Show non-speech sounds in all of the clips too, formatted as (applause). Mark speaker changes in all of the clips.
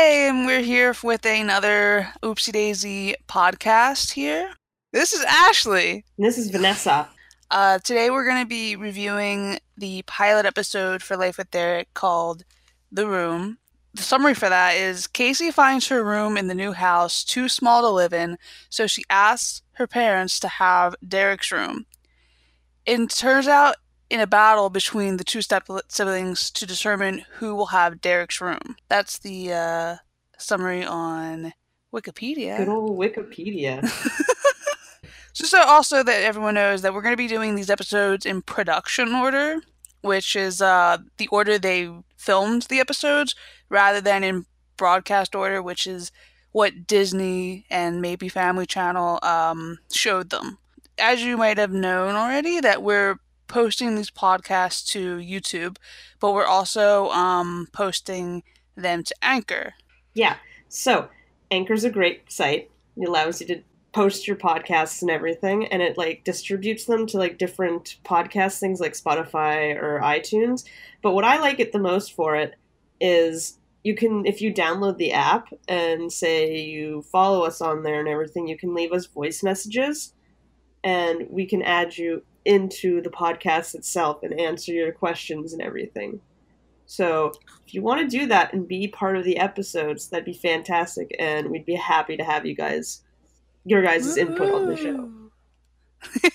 Speaker 1: Hey, and we're here with another Oopsie Daisy podcast here. This is Ashley.
Speaker 2: This is Vanessa.
Speaker 1: Uh, today we're going to be reviewing the pilot episode for Life with Derek called The Room. The summary for that is Casey finds her room in the new house too small to live in, so she asks her parents to have Derek's room. It turns out in a battle between the two step siblings to determine who will have Derek's room. That's the uh, summary on Wikipedia.
Speaker 2: Good old Wikipedia. (laughs) (laughs)
Speaker 1: Just so also that everyone knows that we're going to be doing these episodes in production order, which is uh, the order they filmed the episodes, rather than in broadcast order, which is what Disney and maybe Family Channel um, showed them. As you might have known already, that we're posting these podcasts to YouTube, but we're also um, posting them to Anchor.
Speaker 2: Yeah. So Anchor's a great site. It allows you to post your podcasts and everything, and it like distributes them to like different podcast things like Spotify or iTunes. But what I like it the most for it is you can if you download the app and say you follow us on there and everything, you can leave us voice messages and we can add you into the podcast itself and answer your questions and everything. So if you want to do that and be part of the episodes, that'd be fantastic, and we'd be happy to have you guys, your guys' input on the show. (laughs)
Speaker 1: and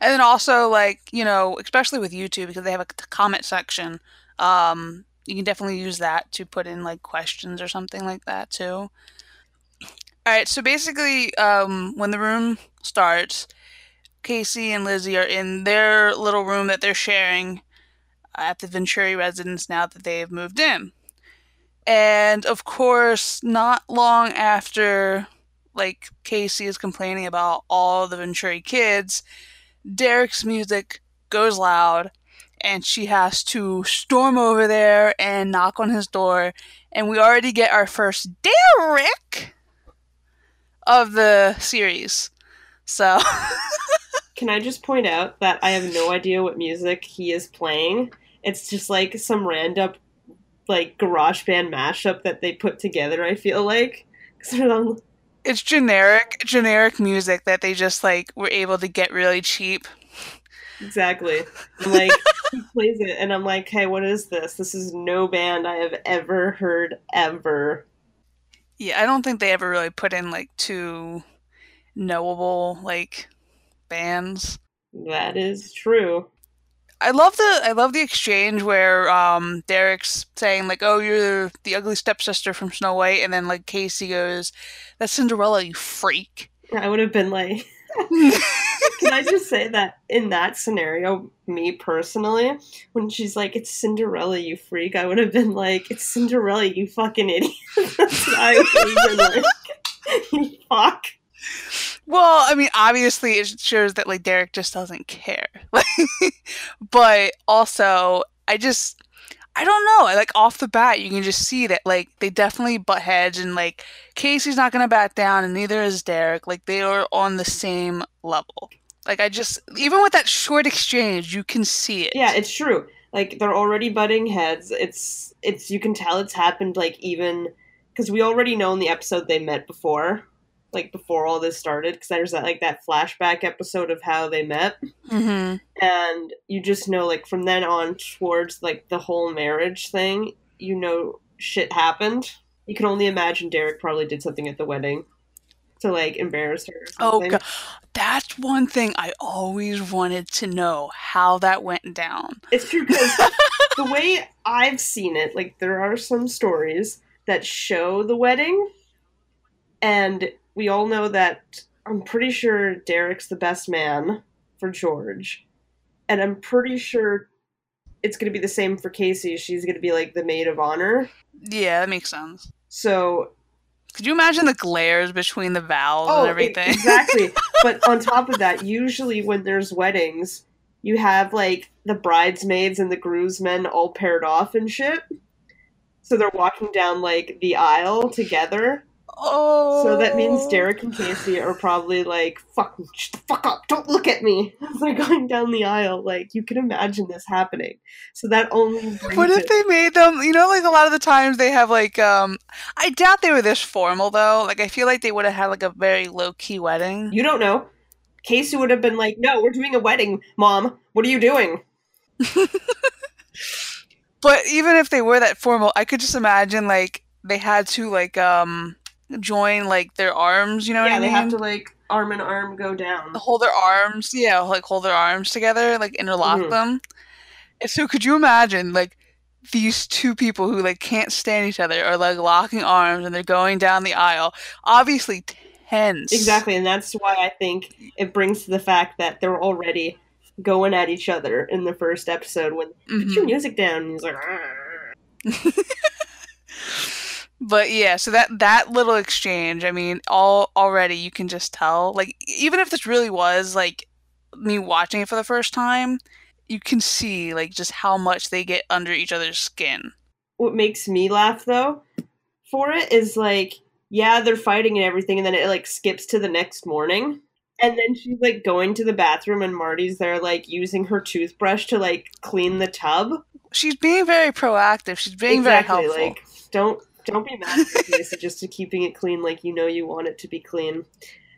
Speaker 1: then also, like you know, especially with YouTube because they have a comment section, um, you can definitely use that to put in like questions or something like that too. All right, so basically, um, when the room starts, Casey and Lizzie are in their little room that they're sharing at the Venturi residence now that they've moved in. And of course, not long after like Casey is complaining about all the Venturi kids, Derek's music goes loud and she has to storm over there and knock on his door and we already get our first Derek of the series. So (laughs)
Speaker 2: Can I just point out that I have no (laughs) idea what music he is playing? It's just like some random like garage band mashup that they put together, I feel like. (laughs)
Speaker 1: It's generic generic music that they just like were able to get really cheap.
Speaker 2: Exactly. (laughs) I'm like he plays it and I'm like, "Hey, what is this? This is no band I have ever heard ever."
Speaker 1: Yeah, I don't think they ever really put in like too knowable like bands.
Speaker 2: That is true.
Speaker 1: I love the I love the exchange where um, Derek's saying like, "Oh, you're the ugly stepsister from Snow White," and then like Casey goes, "That's Cinderella, you freak."
Speaker 2: I would have been like, (laughs) "Can I just say that in that scenario, me personally, when she's like, "It's Cinderella, you freak," I would have been like, "It's Cinderella, you fucking idiot." (laughs) I would have been like, (laughs) "You fuck."
Speaker 1: Well, I mean, obviously it shows that like Derek just doesn't care. (laughs) but also, I just I don't know. Like off the bat, you can just see that like they definitely butt heads, and like Casey's not gonna back down, and neither is Derek. Like they are on the same level. Like I just even with that short exchange, you can see it.
Speaker 2: Yeah, it's true. Like they're already butting heads. It's it's you can tell it's happened like even because we already know in the episode they met before like before all this started because there's that like that flashback episode of how they met.
Speaker 1: Mm-hmm.
Speaker 2: and you just know like from then on towards like the whole marriage thing you know shit happened. You can only imagine derek probably did something at the wedding to like embarrass her
Speaker 1: oh god. That's one thing i always wanted to know how that went down.
Speaker 2: It's true because (laughs) the way i've seen it like there are some stories that show the wedding and we all know that I'm pretty sure Derek's the best man for George. And I'm pretty sure it's going to be the same for Casey. She's going to be like the maid of honor.
Speaker 1: Yeah, that makes sense.
Speaker 2: So.
Speaker 1: Could you imagine the glares between the vows oh, and everything?
Speaker 2: exactly. (laughs) but on top of that, usually when there's weddings, you have like the bridesmaids and the groomsmen all paired off and shit. So they're walking down like the aisle together
Speaker 1: Oh.
Speaker 2: So that means Derek and Casey are probably like, fuck, shut the fuck up, don't look at me. (laughs) As they're going down the aisle, like, you can imagine this happening. So that only
Speaker 1: What if
Speaker 2: it-
Speaker 1: they made them? You know, like a lot of the times they have like um. I doubt they were this formal though. Like I feel like they would have had like a very low key wedding.
Speaker 2: You don't know. Casey would have been like, no, we're doing a wedding, mom. What are you doing? (laughs)
Speaker 1: But even if they were that formal, I could just imagine like they had to like um join like their arms. You know what
Speaker 2: yeah,
Speaker 1: I
Speaker 2: they
Speaker 1: mean?
Speaker 2: have to like arm in arm go down.
Speaker 1: hold their arms. Yeah, like hold their arms together, like interlock
Speaker 2: Mhm.
Speaker 1: them. And so, could you imagine like these two people who like can't stand each other are like locking arms and they're going down the aisle, obviously tense.
Speaker 2: Exactly, and that's why I think it brings to the fact that they're already going at each other in the first episode when put your
Speaker 1: Mhm.
Speaker 2: music down and he's like. (laughs)
Speaker 1: But yeah, so that that little exchange, I mean, all already you can just tell. Like even if this really was like me watching it for the first time, you can see like just how much they get under each other's skin.
Speaker 2: what makes me laugh though for it is like yeah they're fighting and everything and then it like skips to the next morning and then she's like going to the bathroom and marti's there like using her toothbrush to like clean the tub
Speaker 1: She's being very proactive. She's being very helpful.
Speaker 2: like don't don't be mad at Casey just to keeping it clean like you know you want it to be clean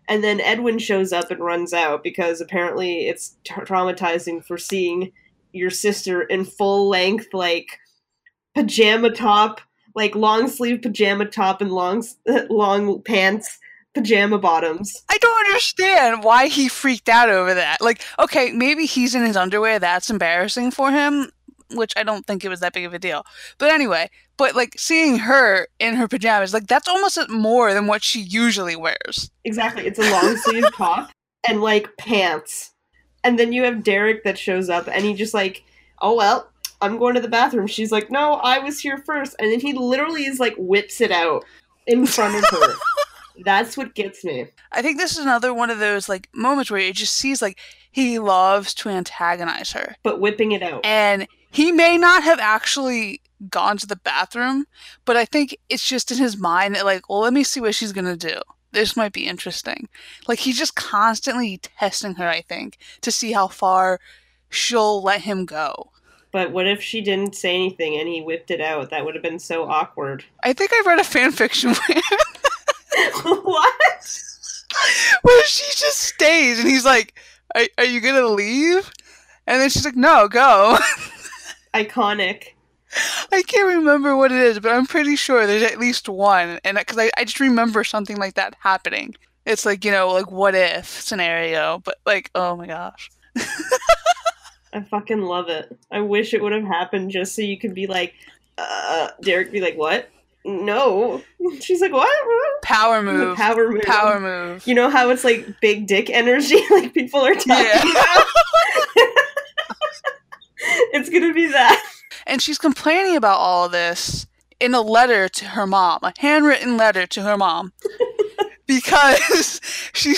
Speaker 2: and then edwin shows up and runs out because apparently it's tra- traumatizing for seeing your sister in full length like pajama top like long sleeve pajama top and long (laughs) long pants pajama bottoms
Speaker 1: I don't understand why he freaked out over that. Like, okay, maybe he's in his underwear. That's embarrassing for him, which I don't think it was that big of a deal. But anyway, but like seeing her in her pajamas, like that's almost more than what she usually wears.
Speaker 2: exactly. It's a long sleeve (laughs) top and like pants. And then you have derek that shows up and he just like oh well i'm going to the bathroom. She's like no i was here first. And then he literally is like whips it out in front of her. (laughs) That's what gets me.
Speaker 1: I think this is another one of those like moments where it just sees like he loves to antagonize her.
Speaker 2: but whipping it out.
Speaker 1: And he may not have actually gone to the bathroom, but I think it's just in his mind that, like, well, let me see what she's going to do. This might be interesting. Like, he's just constantly testing her, I think, to see how far she'll let him go.
Speaker 2: but what if she didn't say anything and he whipped it out that would have been so awkward
Speaker 1: I think I read a fan fiction where, (laughs)
Speaker 2: what
Speaker 1: where she just stays and he's like, are, are you going to leave? And then she's like, no, go. (laughs)
Speaker 2: iconic
Speaker 1: I can't remember what it is, but I'm pretty sure there's at least one. And because I, I just remember something like that happening. It's like, you know, like what if scenario, but like, oh my gosh. (laughs)
Speaker 2: i fucking love it i wish it would have happened just so you could be like uh derek be like what no (laughs) she's like what (laughs)
Speaker 1: Power move.
Speaker 2: power move
Speaker 1: Power move.
Speaker 2: You know how it's like big dick energy, like people are talking
Speaker 1: Yeah.
Speaker 2: about? (laughs) it's gonna be that.
Speaker 1: And she's complaining about all of this in a letter to her mom, a handwritten letter to her mom. (laughs) because (laughs) she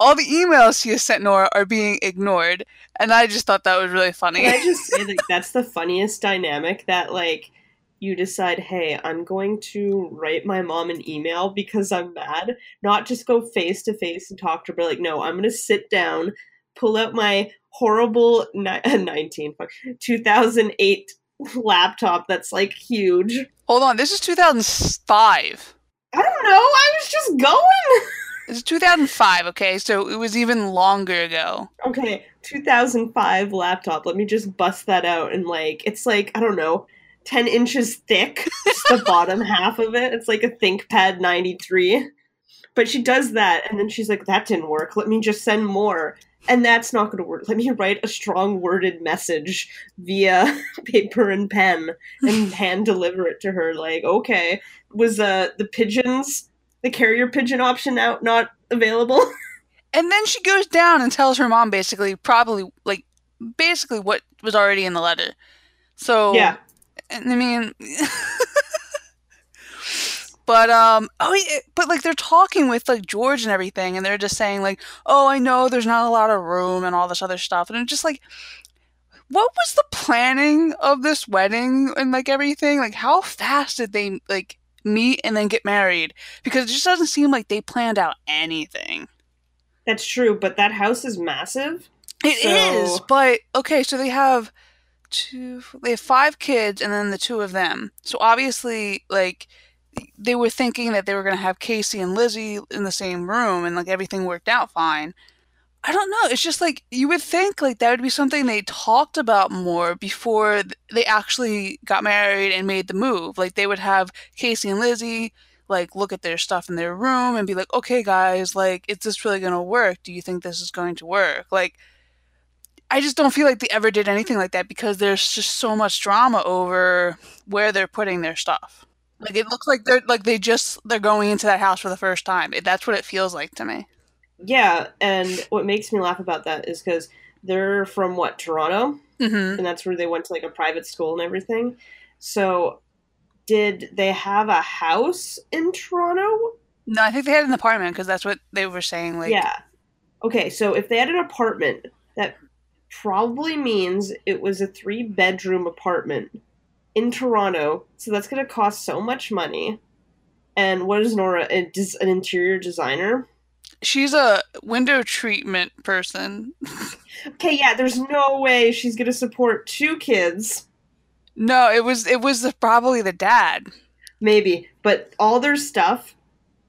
Speaker 1: all the emails she has sent Nora are being ignored. And I just thought that was really funny.
Speaker 2: Can I just say like that's the funniest dynamic that like you decide, hey, I'm going to write my mom an email because I'm mad, not just go face to face and talk to her, but like, no, I'm gonna sit down, pull out my horrible ni- (laughs) 19 2008 laptop that's like huge.
Speaker 1: Hold on, this is 2005.
Speaker 2: I don't know. I was just going. (laughs)
Speaker 1: Is 2005, okay? So it was even longer ago.
Speaker 2: Okay, 2005 laptop. Let me just bust that out and like it's like I don't know, 10 inches thick. Just the (laughs) bottom half of it. It's like a ThinkPad 93. But she does that and then she's like that didn't work. Let me just send more. And that's not going to work. Let me write a strong worded message via (laughs) paper and pen and (laughs) hand deliver it to her like, okay, was uh the pigeons the carrier pigeon option out not available? (laughs)
Speaker 1: And then she goes down and tells her mom basically, probably, like, basically what was already in the letter. So,
Speaker 2: yeah.
Speaker 1: and I mean, but um, oh yeah, but like they're talking with like George and everything, and they're just saying like, oh, I know there's not a lot of room and all this other stuff, and it's just like, what was the planning of this wedding and like everything? Like, how fast did they like meet and then get married because it just doesn't seem like they planned out anything.
Speaker 2: That's true, but that house is massive.
Speaker 1: It is,
Speaker 2: So-
Speaker 1: but okay, so they have two they have five kids and then the two of them. So obviously like they were thinking that they were going to have Casey and Lizzie in the same room and like everything worked out fine. I don't know. It's just like you would think like that would be something they talked about more before they actually got married and made the move. Like they would have Casey and Lizzie like look at their stuff in their room and be like, "Okay, guys, like is this really going to work? Do you think this is going to work?" Like I just don't feel like they ever did anything like that because there's just so much drama over where they're putting their stuff. Like it looks like they're like they just they're going into that house for the first time. It, that's what it feels like to me.
Speaker 2: Yeah, and what makes me laugh about that is because they're from what Toronto,
Speaker 1: hmm
Speaker 2: and that's where they went to like a private school and everything. So, did they have a house in Toronto?
Speaker 1: No, I think they had an apartment because that's what they were saying. Like,
Speaker 2: yeah. Okay, so if they had an apartment, that probably means it was a three bedroom apartment in Toronto. So that's going to cost so much money. And what is Nora? Des- an interior designer?
Speaker 1: she's a window treatment person. (laughs)
Speaker 2: Okay, yeah, there's no way she's going to support two kids.
Speaker 1: No, it was it was the, probably the dad.
Speaker 2: Maybe. But all their stuff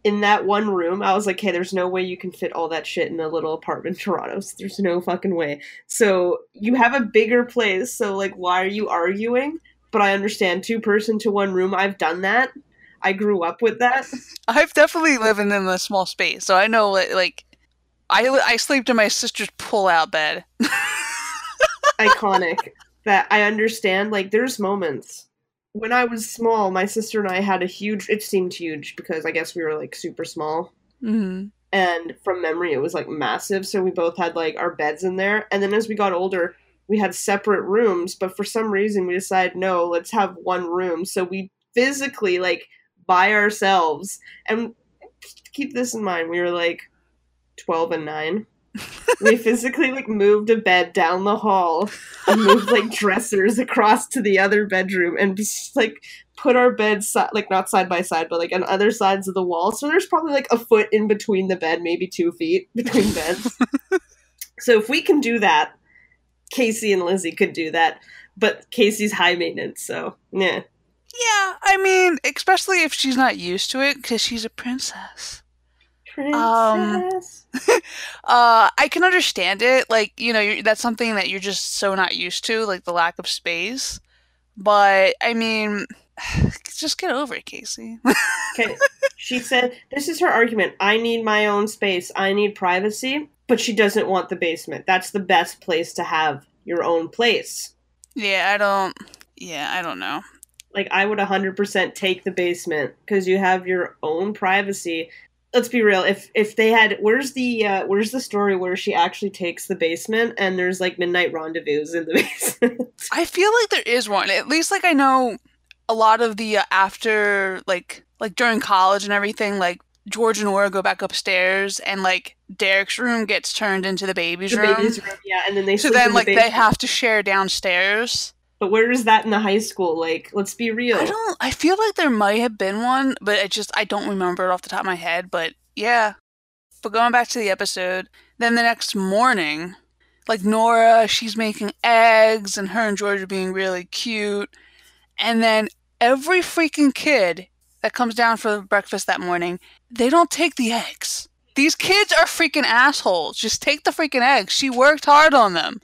Speaker 2: in that one room, I was like, hey, there's no way you can fit all that shit in a little apartment in Toronto. So there's no fucking way. So you have a bigger place. So, like, why are you arguing? But I understand two person to one room. I've done that. I grew up with that. (laughs)
Speaker 1: I've definitely lived in a small space, so I know like, like I I slept in my sister's pull-out bed. (laughs)
Speaker 2: Iconic. that I understand. Like, there's moments. When I was small, my sister and I had a huge, it seemed huge because I guess we were like super small.
Speaker 1: hmm
Speaker 2: and from memory it was like massive so we both had like our beds in there and then as we got older we had separate rooms but for some reason we decided no let's have one room. So we physically like by ourselves. And keep this in mind we were like 12 and 9 (laughs) we physically like moved a bed down the hall and moved like (laughs) dressers across to the other bedroom and just like put our beds si- like not side by side but like on other sides of the wall. So there's probably like a foot in between the bed maybe two feet between beds. (laughs) So if we can do that casey and lizzie could do that but casey's high maintenance so yeah
Speaker 1: Yeah, I mean, especially if she's not used to it because she's a princess. Um,
Speaker 2: princess (laughs)
Speaker 1: Uh, I can understand it. Like, you know, you're, that's something that you're just so not used to, like the lack of space. But I mean, (sighs) just get over it, Casey. (laughs)
Speaker 2: okay she said this is her argument i need my own space i need privacy but she doesn't want the basement that's the best place to have your own place
Speaker 1: yeah, I don't. Yeah, I don't know.
Speaker 2: like I would 100% take the basement because you have your own privacy. Let's be real. If if they had, where's the uh, where's the story where she actually takes the basement and there's like midnight rendezvous in the (laughs) basement?
Speaker 1: I feel like there is one. At least, like I know a lot of the uh, after, like like during college and everything. Like George and Nora go back upstairs, and like Derek's room gets turned into the baby's
Speaker 2: the
Speaker 1: room.
Speaker 2: baby's room, yeah, and then they
Speaker 1: so then,
Speaker 2: in the
Speaker 1: like they have to share downstairs.
Speaker 2: But where is that in the high school? Like, let's be real.
Speaker 1: I don't. I feel like there might have been one, but I just I don't remember it off the top of my head. But yeah. But going back to the episode, then the next morning, like Nora, she's making eggs, and her and George are being really cute, and then every freaking kid that comes down for breakfast that morning, they don't take the eggs. These kids are freaking assholes. Just take the freaking eggs. She worked hard on them.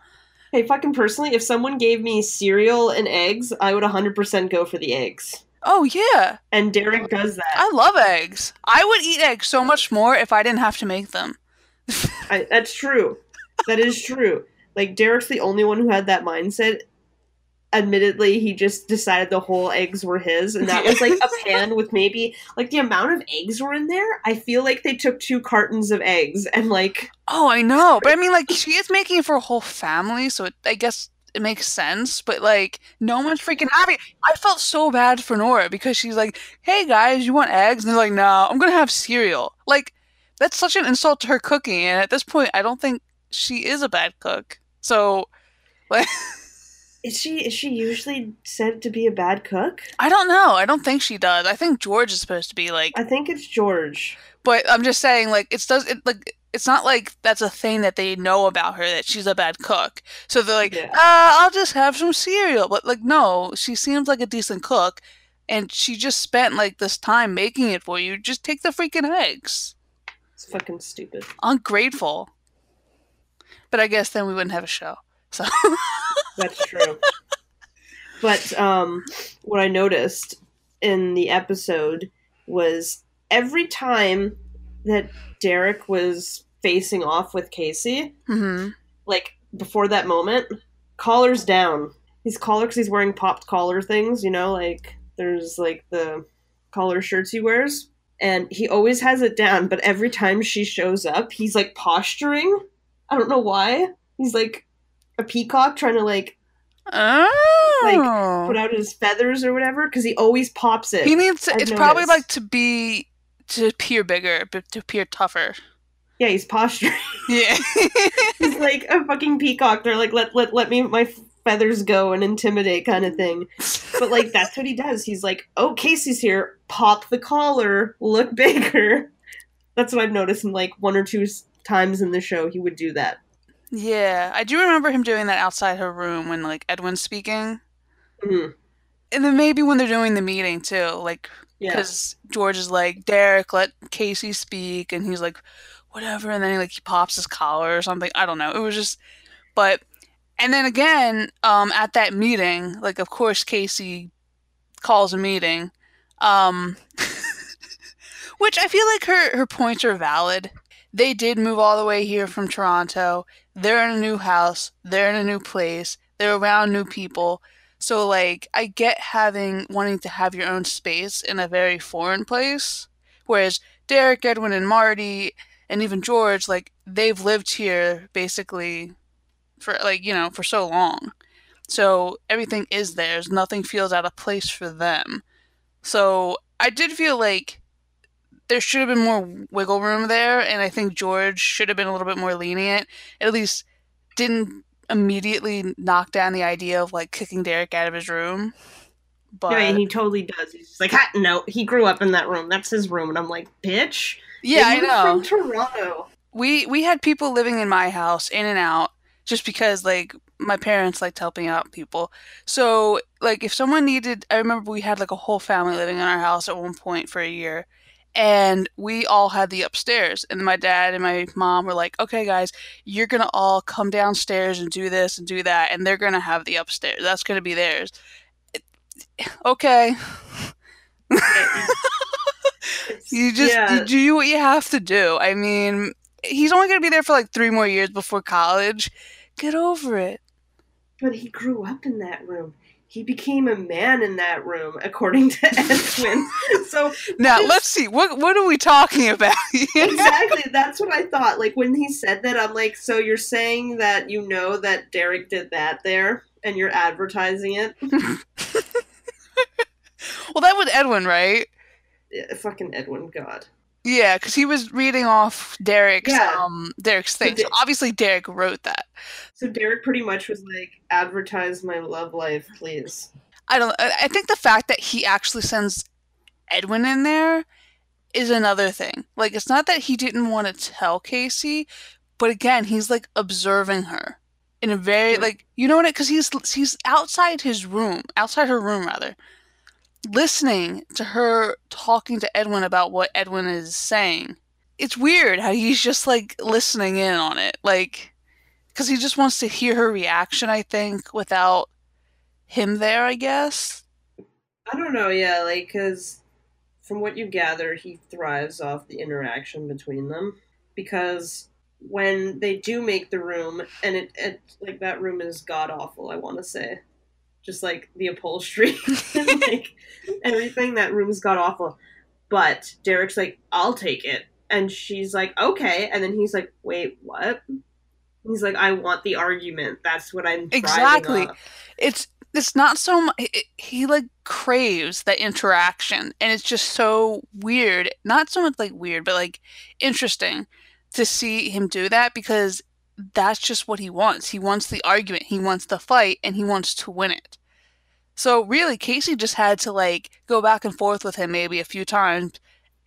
Speaker 2: Hey, fucking personally, if someone gave me cereal and eggs, I would 100% go for the eggs.
Speaker 1: Oh yeah.
Speaker 2: And Derek does that.
Speaker 1: I love eggs. I would eat eggs so much more if I didn't have to make them. (laughs)
Speaker 2: I, that's true. That is true. Like Derek's the only one who had that mindset. Admittedly, he just decided the whole eggs were his, and that was like a (laughs) pan with maybe like the amount of eggs were in there. I feel like they took two cartons of eggs and like
Speaker 1: Oh, I know. But I mean, like, she is making it for a whole family, so it, I guess it makes sense. But, like, no one's freaking happy. I felt so bad for Nora because she's like, hey, guys, you want eggs? And they're like, no, I'm going to have cereal. Like, that's such an insult to her cooking. And at this point, I don't think she is a bad cook. So, (laughs) like,
Speaker 2: Is she is she usually said to be a bad cook?
Speaker 1: I don't know. I don't think she does. I think George is supposed to be like,
Speaker 2: I think it's George.
Speaker 1: but I'm just saying, like, it's does it like it's not like that's a thing that they know about her that she's a bad cook. So they're like,
Speaker 2: Yeah.
Speaker 1: uh, I'll just have some cereal. But like, no, she seems like a decent cook, and she just spent like this time making it for you. Just take the freaking eggs.
Speaker 2: It's fucking stupid.
Speaker 1: Ungrateful. But I guess then we wouldn't have a show. So (laughs)
Speaker 2: That's true. but um, what I noticed in the episode was every time that Derek was facing off with Casey,
Speaker 1: hmm
Speaker 2: like before that moment, collars down. He's collar because he's wearing popped collar things, you know, like there's like the collar shirts he wears. And he always has it down, but every time she shows up, he's like posturing. I don't know why. He's like a peacock trying to like
Speaker 1: oh.
Speaker 2: put out his feathers or whatever because he always pops it.
Speaker 1: he needs. To, it's probably like to be to appear bigger, but to appear tougher.
Speaker 2: yeah, he's posturing. (laughs)
Speaker 1: Yeah.
Speaker 2: he's like a fucking peacock. They're like, let let let me my feathers go and intimidate kind of thing. But like (laughs) that's what he does. He's like, oh, Casey's here. Pop the collar. Look bigger. That's what I've noticed in like one or two times in the show. He would do that.
Speaker 1: Yeah, I do remember him doing that outside her room when like Edwin's speaking,
Speaker 2: Mhm.
Speaker 1: and then maybe when they're doing the meeting too, like
Speaker 2: Yeah.
Speaker 1: because George is like Derek, let Casey speak, and he's like whatever, and then he like he pops his collar or something. I don't know. It was just, but and then again, um, at that meeting, like of course Casey calls a meeting, um, (laughs) which I feel like her her points are valid. They did move all the way here from Toronto. They're in a new house. They're in a new place. They're around new people. So like I get having wanting to have your own space in a very foreign place. Whereas Derek, Edwin, and Marti, and even George, like they've lived here basically for like, you know, for so long. So everything is theirs. Nothing feels out of place for them. So I did feel like there should have been more wiggle room there, and I think George should have been a little bit more lenient. At least didn't immediately knock down the idea of like kicking Derek out of his room. But
Speaker 2: yeah, and he totally does. He's just like, no, he grew up in that room. That's his room. And I'm like, bitch.
Speaker 1: yeah, I know.
Speaker 2: From Toronto.
Speaker 1: we we had people living in my house in and out just because like my parents liked helping out people so like if someone needed i remember we had like a whole family living in our house at one point for a year and we all had the upstairs and my dad and my mom were like okay guys you're gonna all come downstairs and do this and do that and they're gonna have the upstairs that's gonna be theirs (sighs) okay (laughs) You just
Speaker 2: yeah.
Speaker 1: you do what you have to do. I mean, he's only going to be there for like three more years before college. Get over it.
Speaker 2: But he grew up in that room. He became a man in that room, according to (laughs) Edwin. so
Speaker 1: Now
Speaker 2: Yes.
Speaker 1: let's see what what are we talking about? (laughs)
Speaker 2: exactly, that's what I thought. Like when he said that, I'm like, so you're saying that you know that Derek did that there, and you're advertising it? (laughs)
Speaker 1: well, that was Edwin, right?
Speaker 2: Yeah, fucking Edwin, God.
Speaker 1: Yeah, because he was reading off Derek's
Speaker 2: Yeah.
Speaker 1: um Derek's thing.
Speaker 2: So
Speaker 1: So obviously Derek wrote that.
Speaker 2: So Derek pretty much was like, advertise my love life, please.
Speaker 1: I don't. I think the fact that he actually sends Edwin in there is another thing. Like, it's not that he didn't want to tell Casey, but again, he's like observing her in a very like you know what? Because he's he's outside his room, outside her room rather, listening to her talking to Edwin about what Edwin is saying. It's weird how he's just like listening in on it, like because he just wants to hear her reaction. I think without him there, I guess.
Speaker 2: I don't know, yeah, like, because from what you gather, he thrives off the interaction between them. Because when they do make the room, and it, it like, that room is god awful, I want to say. Just like the upholstery, (laughs) and, like everything, that room's got awful. But Derek's like, I'll take it. And she's like, okay. And then he's like, wait, what? He's like, I want the argument. That's what I'm
Speaker 1: Exactly.
Speaker 2: off."
Speaker 1: it's it's not so much he like craves that interaction and it's just so weird not so much like weird but like interesting to see him do that because that's just what he wants. He wants the argument, he wants the fight, and he wants to win it. So really, Casey just had to like go back and forth with him maybe a few times,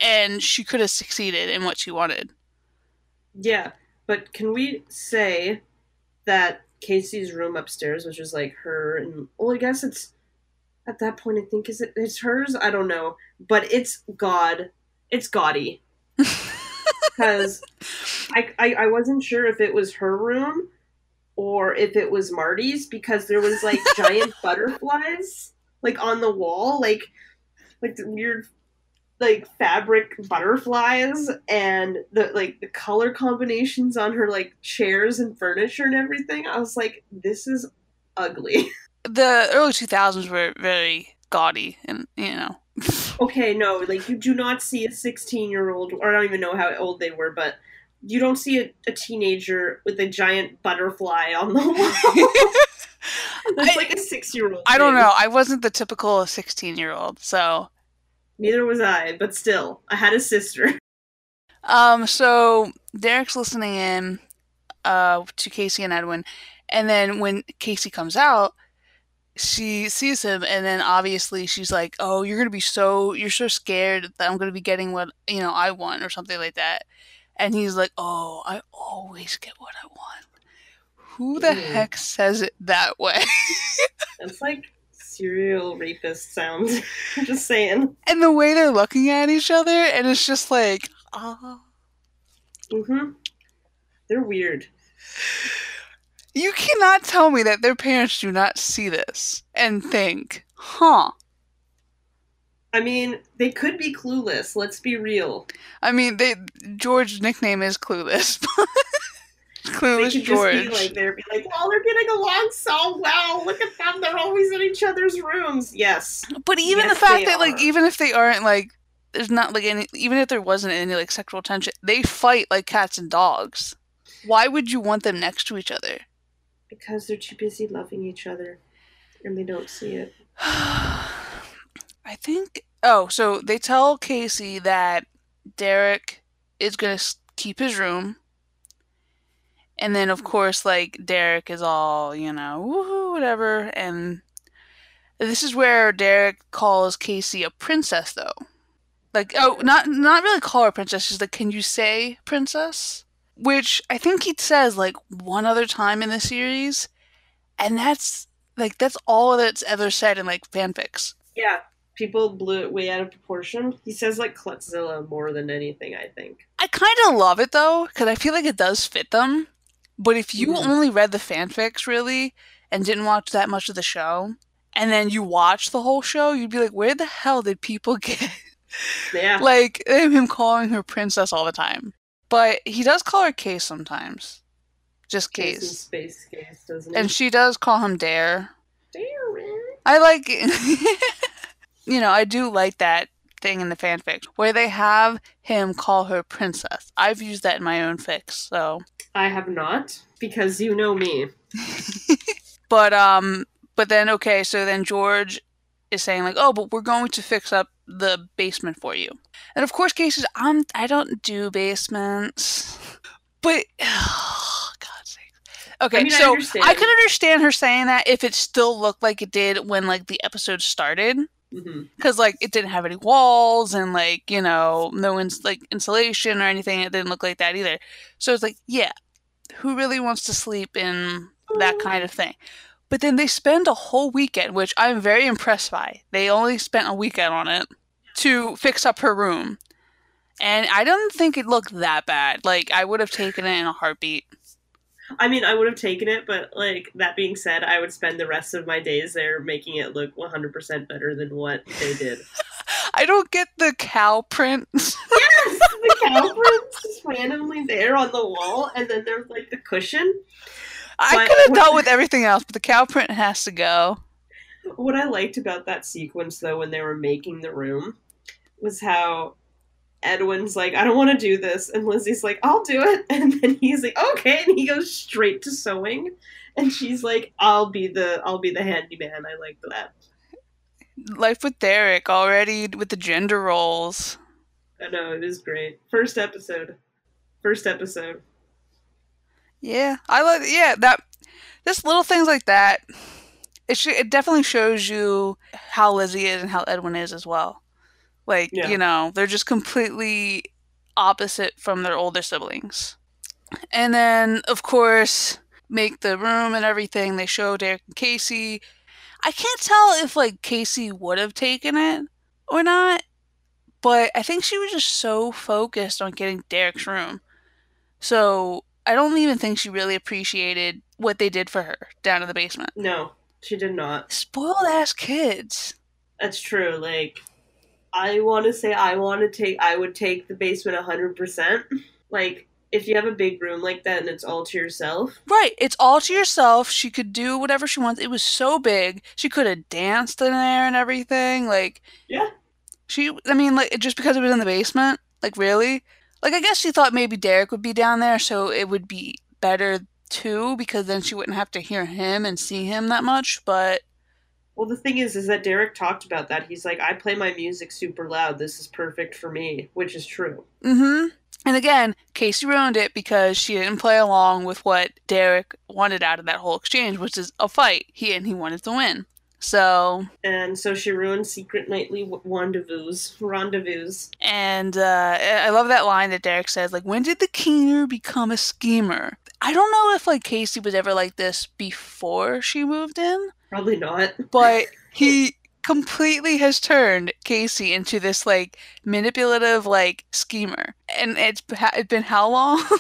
Speaker 1: and she could have succeeded in what she wanted.
Speaker 2: Yeah, but can we say that Casey's room upstairs, which is like her and well, I guess it's at that point I think is it it's hers. I don't know, but it's God. It's gaudy (laughs) because I, I I wasn't sure if it was her room or if it was Marti's because there was like (laughs) giant butterflies like on the wall, like like the weird like fabric butterflies and the like the color combinations on her like chairs and furniture and everything. I was like, this is ugly. (laughs)
Speaker 1: The early 2000s were very gaudy and, you know. (laughs)
Speaker 2: okay, no, like you do not see a 16 year old, or I don't even know how old they were, but you don't see a, a teenager with a giant butterfly on the wall. (laughs) That's like a six year old.
Speaker 1: I don't know. I wasn't the typical 16 year old, so.
Speaker 2: Neither was I, but still, I had a sister. (laughs)
Speaker 1: Um, so Derek's listening in uh, to Casey and Edwin, and then when Casey comes out, she sees him and then obviously she's like oh you're gonna be so you're so scared that i'm gonna be getting what you know i want or something like that and he's like oh i always get what i want. Who the mm. heck says it that way? (laughs)
Speaker 2: It's like serial rapist sounds. (laughs) Just saying.
Speaker 1: And the way they're looking at each other and it's just like ah.
Speaker 2: Mm-hmm. They're weird.
Speaker 1: You cannot tell me that their parents do not see this and think, huh.
Speaker 2: I mean, they could be clueless. Let's be real.
Speaker 1: I mean, they George's nickname is Clueless. (laughs) clueless
Speaker 2: they
Speaker 1: George.
Speaker 2: Just be like, they're be like, "Well, they're getting along so well. Look at them; they're always in each other's rooms." Yes,
Speaker 1: but even
Speaker 2: yes,
Speaker 1: the fact that, are. like, even if they aren't like, there's not like any, even if there wasn't any like sexual tension, they fight like cats and dogs. Why would you want them next to each other?
Speaker 2: because they're too busy loving each other and they don't see it. (sighs) (sighs) (sighs)
Speaker 1: I think. Oh, so they tell Casey that Derek is going to keep his room. And then, of hmm. course, like, Derek is all, you know, woohoo, whatever. And this is where Derek calls Casey a princess, though. Like, oh, not not really call her princess. She's like, can you say princess? which I think he says like one other time in the series, and that's like that's all that's ever said in like fanfics.
Speaker 2: Yeah, people blew it way out of proportion. He says like Klutzilla more than anything. I think.
Speaker 1: I kind of love it though because I feel like it does fit them. But if you mm-hmm. only read the fanfics really and didn't watch that much of the show, and then you watch the whole show, you'd be like, where the hell did people (laughs) get?
Speaker 2: Yeah.
Speaker 1: like him calling her princess all the time. But he does call her Case sometimes. Just Case.
Speaker 2: Case space Case, doesn't
Speaker 1: he? And she does call him Dare.
Speaker 2: Dare.
Speaker 1: I like (laughs) you know, I do like that thing in the fanfic where they have him call her princess. I've used that in my own fics, so
Speaker 2: I have not because you know me. (laughs)
Speaker 1: but um but then okay, so then George is saying like, "Oh, but we're going to fix up the basement for you. And of course, Casey says, I'm, I don't do basements. But, oh, (sighs) God's sake. Okay, I mean, so I, I, could understand her saying that if it still looked like it did when, like, the episode started. Because, mm-hmm. like, it didn't have any walls and, like, you know, no ins- like insulation or anything. It didn't look like that either. So it's like, yeah, who really wants to sleep in that kind of thing? But then they spend a whole weekend, which I'm very impressed by. They only spent a weekend on it to fix up her room. And I don't think it looked that bad. Like, I would have taken it in a heartbeat.
Speaker 2: I mean, I would have taken it, but, like, that being said, I would spend the rest of my days there making it look 100% better than what they did. (laughs)
Speaker 1: I don't get the cow print. (laughs)
Speaker 2: yes! The cow print's just randomly there on the wall, and then there's, like, the cushion.
Speaker 1: I could have dealt with everything else, but the cow print has to go.
Speaker 2: What I liked about that sequence, though, when they were making the room, was how Edwin's like, I don't want to do this, and Lizzie's like, I'll do it, (laughs) and then he's like, okay, and he goes straight to sewing, and she's like, I'll be the, I'll be the handyman. I like that.
Speaker 1: Life with Derek already with the gender roles.
Speaker 2: I know it is great. First episode. First episode.
Speaker 1: Yeah, I love Yeah, that just little things like that. It sh- it definitely shows you how Lizzie is and how Edwin is as well. Like
Speaker 2: Yeah.
Speaker 1: you know, they're just completely opposite from their older siblings. And then, of course, make the room and everything. They show Derek and Casey. I can't tell if like Casey would have taken it or not, but I think she was just so focused on getting Derek's room. So I don't even think she really appreciated what they did for her down in the basement.
Speaker 2: No, she did not.
Speaker 1: Spoiled ass kids.
Speaker 2: That's true. Like, I want to say I want to take. I would take the basement hundred percent. Like, if you have a big room like that and it's all to yourself.
Speaker 1: Right, it's all to yourself. She could do whatever she wants. It was so big. She could have danced in there and everything. Like,
Speaker 2: Yeah.
Speaker 1: she, I mean, like, just because it was in the basement? Like, really? Like, I guess she thought maybe Derek would be down there, so it would be better too, because then she wouldn't have to hear him and see him that much. But,
Speaker 2: Well, the thing is, is that Derek talked about that. He's like, I play my music super loud. This is perfect for me, which is true.
Speaker 1: mm hmm. And again, Casey ruined it because she didn't play along with what Derek wanted out of that whole exchange, which is a fight. He and he wanted to win. So,
Speaker 2: And so she ruined secret nightly rendezvous. Rendezvous.
Speaker 1: And uh, I love that line that Derek says, like, when did the keener become a schemer? I don't know if like Casey was ever like this before she moved in,
Speaker 2: Probably not.
Speaker 1: but he completely has turned Casey into this like manipulative like schemer. And it's it's been how long? (laughs)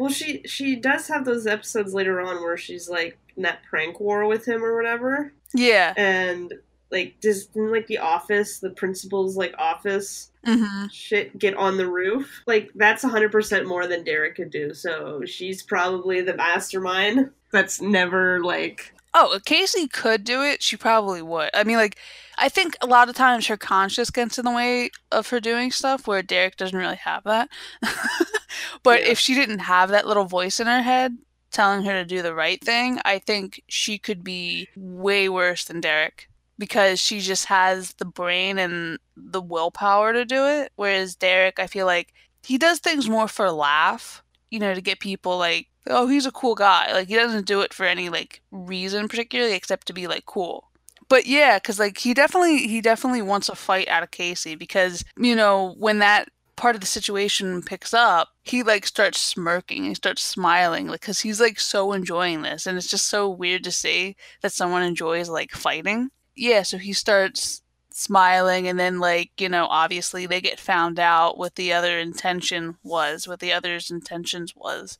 Speaker 2: Well, she she does have those episodes later on where she's like in that prank war with him or whatever,
Speaker 1: yeah.
Speaker 2: and like does in like the office, the principal's like office
Speaker 1: hmm
Speaker 2: shit get on the roof. Like that's hundred percent more than Derek could do. So she's probably the mastermind. That's never like
Speaker 1: Oh, if Casey could do it, she probably would. I mean, like, I think a lot of times her conscience gets in the way of her doing stuff where Derek doesn't really have that. (laughs) but
Speaker 2: Yeah.
Speaker 1: if she didn't have that little voice in her head telling her to do the right thing, I think she could be way worse than Derek because she just has the brain and the willpower to do it. Whereas Derek, I feel like he does things more for laugh, you know, to get people like, oh, he's a cool guy. Like he doesn't do it for any like reason particularly except to be like cool. But yeah, cuz like he definitely he definitely wants a fight out of Casey because, you know, when that part of the situation picks up, he like starts smirking, he starts smiling like cuz he's like so enjoying this and it's just so weird to see that someone enjoys like fighting. Yeah, so he starts smiling and then like you know obviously they get found out what the other intention was what the other's intentions was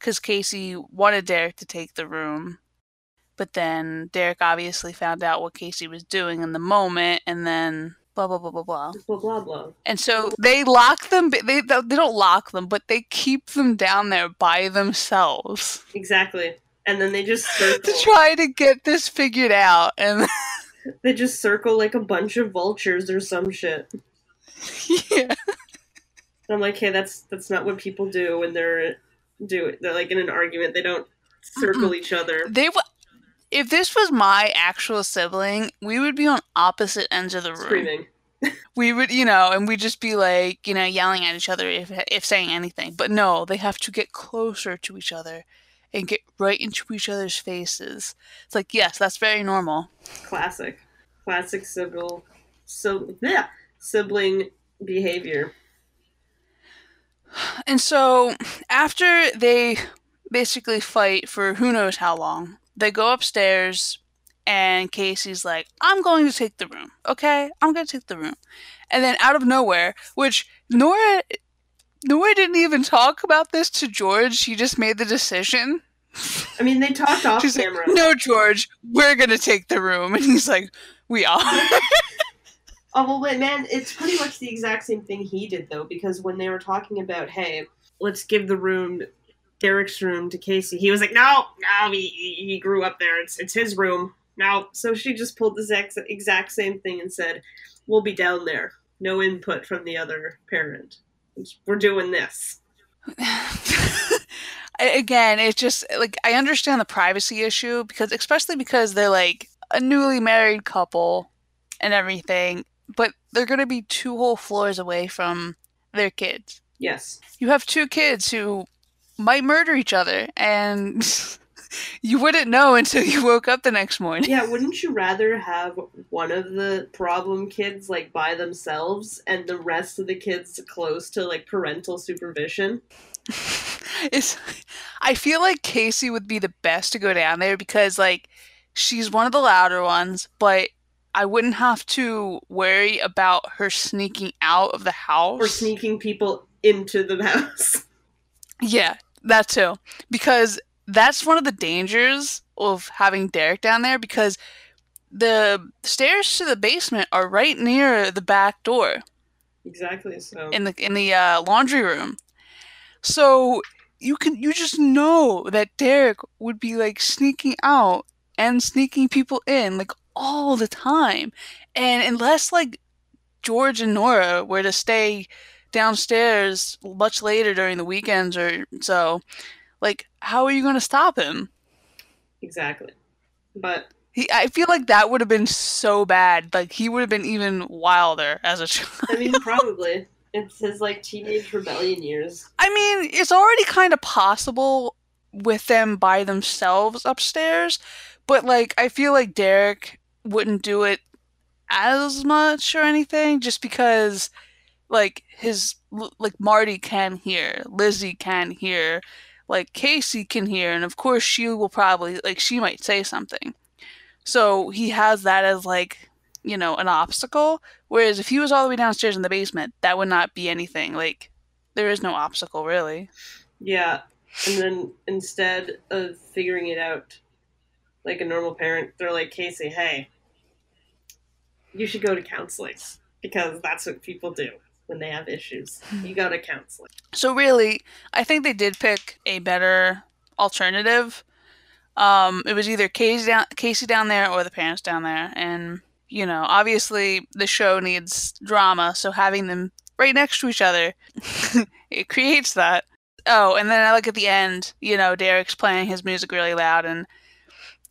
Speaker 1: because casey wanted derek to take the room but then derek obviously found out what casey was doing in the moment and then blah blah blah blah blah
Speaker 2: blah blah blah.
Speaker 1: and so they lock them they, they don't lock them but they keep them down there by themselves
Speaker 2: Exactly. And then they just (laughs) circle.
Speaker 1: to try to get this figured out and (laughs)
Speaker 2: they just circle like a bunch of vultures or some shit. (laughs)
Speaker 1: yeah
Speaker 2: And I'm like, hey, that's that's not what people do when they're do it. they're like in an argument. They don't circle each other.
Speaker 1: They w- if this was my actual sibling, we would be on opposite ends of the room.
Speaker 2: Screaming. (laughs)
Speaker 1: We would, you know, and we'd just be like, you know, yelling at each other if if saying anything. But no, they have to get closer to each other and get right into each other's faces. It's like, yes, that's very normal.
Speaker 2: Classic. Classic sibling so yeah, sibling behavior.
Speaker 1: And so after they basically fight for who knows how long, they go upstairs and Casey's like, I'm going to take the room. Okay? I'm going to take the room. And then out of nowhere, which Nora Nora didn't even talk about this to George. She just made the decision.
Speaker 2: I mean, they talked (laughs) off
Speaker 1: She's
Speaker 2: camera.
Speaker 1: like, "No, George, we're going to take the room." (laughs) And he's like, "We are." (laughs)
Speaker 2: Oh well, wait, man, it's pretty much the exact same thing he did though, because when they were talking about, hey, let's give the room, Derek's room to Casey, he was like, no, no, he he grew up there. It's it's his room. No, so she just pulled the exact exact same thing and said, we'll be down there. No input from the other parent. We're doing this. (laughs)
Speaker 1: again, it's just like I understand the privacy issue because especially because they're like a newly married couple and everything, but they're going to be two whole floors away from their kids.
Speaker 2: Yes.
Speaker 1: You have two kids who might murder each other and (laughs) you wouldn't know until you woke up the next morning.
Speaker 2: Yeah, (laughs) wouldn't you rather have one of the problem kids like by themselves and the rest of the kids close to like parental supervision? (laughs)
Speaker 1: It's I feel like Casey would be the best to go down there because like she's one of the louder ones, but I wouldn't have to worry about her sneaking out of the house
Speaker 2: Or sneaking people into the (laughs) house.
Speaker 1: Yeah, that too. Because that's one of the dangers of having Derek down there because the stairs to the basement are right near the back door
Speaker 2: Exactly. So
Speaker 1: in the in the uh, laundry room. So you can you just know that Derek would be like sneaking out and sneaking people in like all the time. And unless like George and Nora were to stay downstairs much later during the weekends or so, like how are you going to stop him?
Speaker 2: exactly. But
Speaker 1: He, I feel like that would have been so bad. Like he would have been even wilder as a child.
Speaker 2: I mean, (laughs) probably it's his like teenage rebellion years.
Speaker 1: I mean, it's already kind of possible with them by themselves upstairs, but like I feel like Derek wouldn't do it as much or anything just because like his like Marti can hear, Lizzie can hear, like Casey can hear, and of course she will probably like she might say something. So he has that as like, you know, an obstacle. Whereas if he was all the way downstairs in the basement, that would not be anything. Like there is no obstacle really.
Speaker 2: Yeah, and then instead of figuring it out like a normal parent, they're like, Casey, hey, you should go to counseling because that's what people do when they have issues. You go to counseling.
Speaker 1: So really, I think they did pick a better alternative. Um, it was either Casey down, Casey down there or the parents down there, and you know, obviously the show needs drama, so having them right next to each other, (laughs) it creates that. Oh, and then I like at the end, you know, Derek's playing his music really loud, and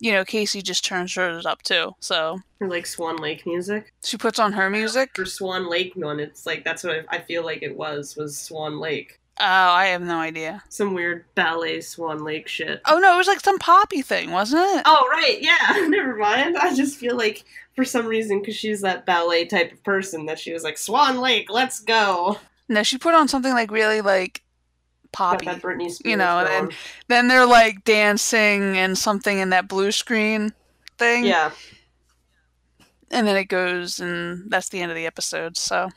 Speaker 1: you know, Casey just turns hers up too. So
Speaker 2: Or like Swan Lake music.
Speaker 1: she puts on her music.
Speaker 2: For Swan Lake one, it's like that's what I, feel like it was was Swan Lake.
Speaker 1: Oh, I have no idea.
Speaker 2: Some weird ballet Swan Lake shit.
Speaker 1: Oh no, it was like some poppy thing, wasn't it?
Speaker 2: Oh right, yeah. (laughs) Never mind. I just feel like for some reason, because she's that ballet type of person, that she was like Swan Lake, let's go.
Speaker 1: No, she put on something like really like poppy.
Speaker 2: that Britney Spears
Speaker 1: You know, and
Speaker 2: going.
Speaker 1: Then they're like dancing and something in that blue screen thing.
Speaker 2: yeah,
Speaker 1: And then it goes and that's the end of the episode. So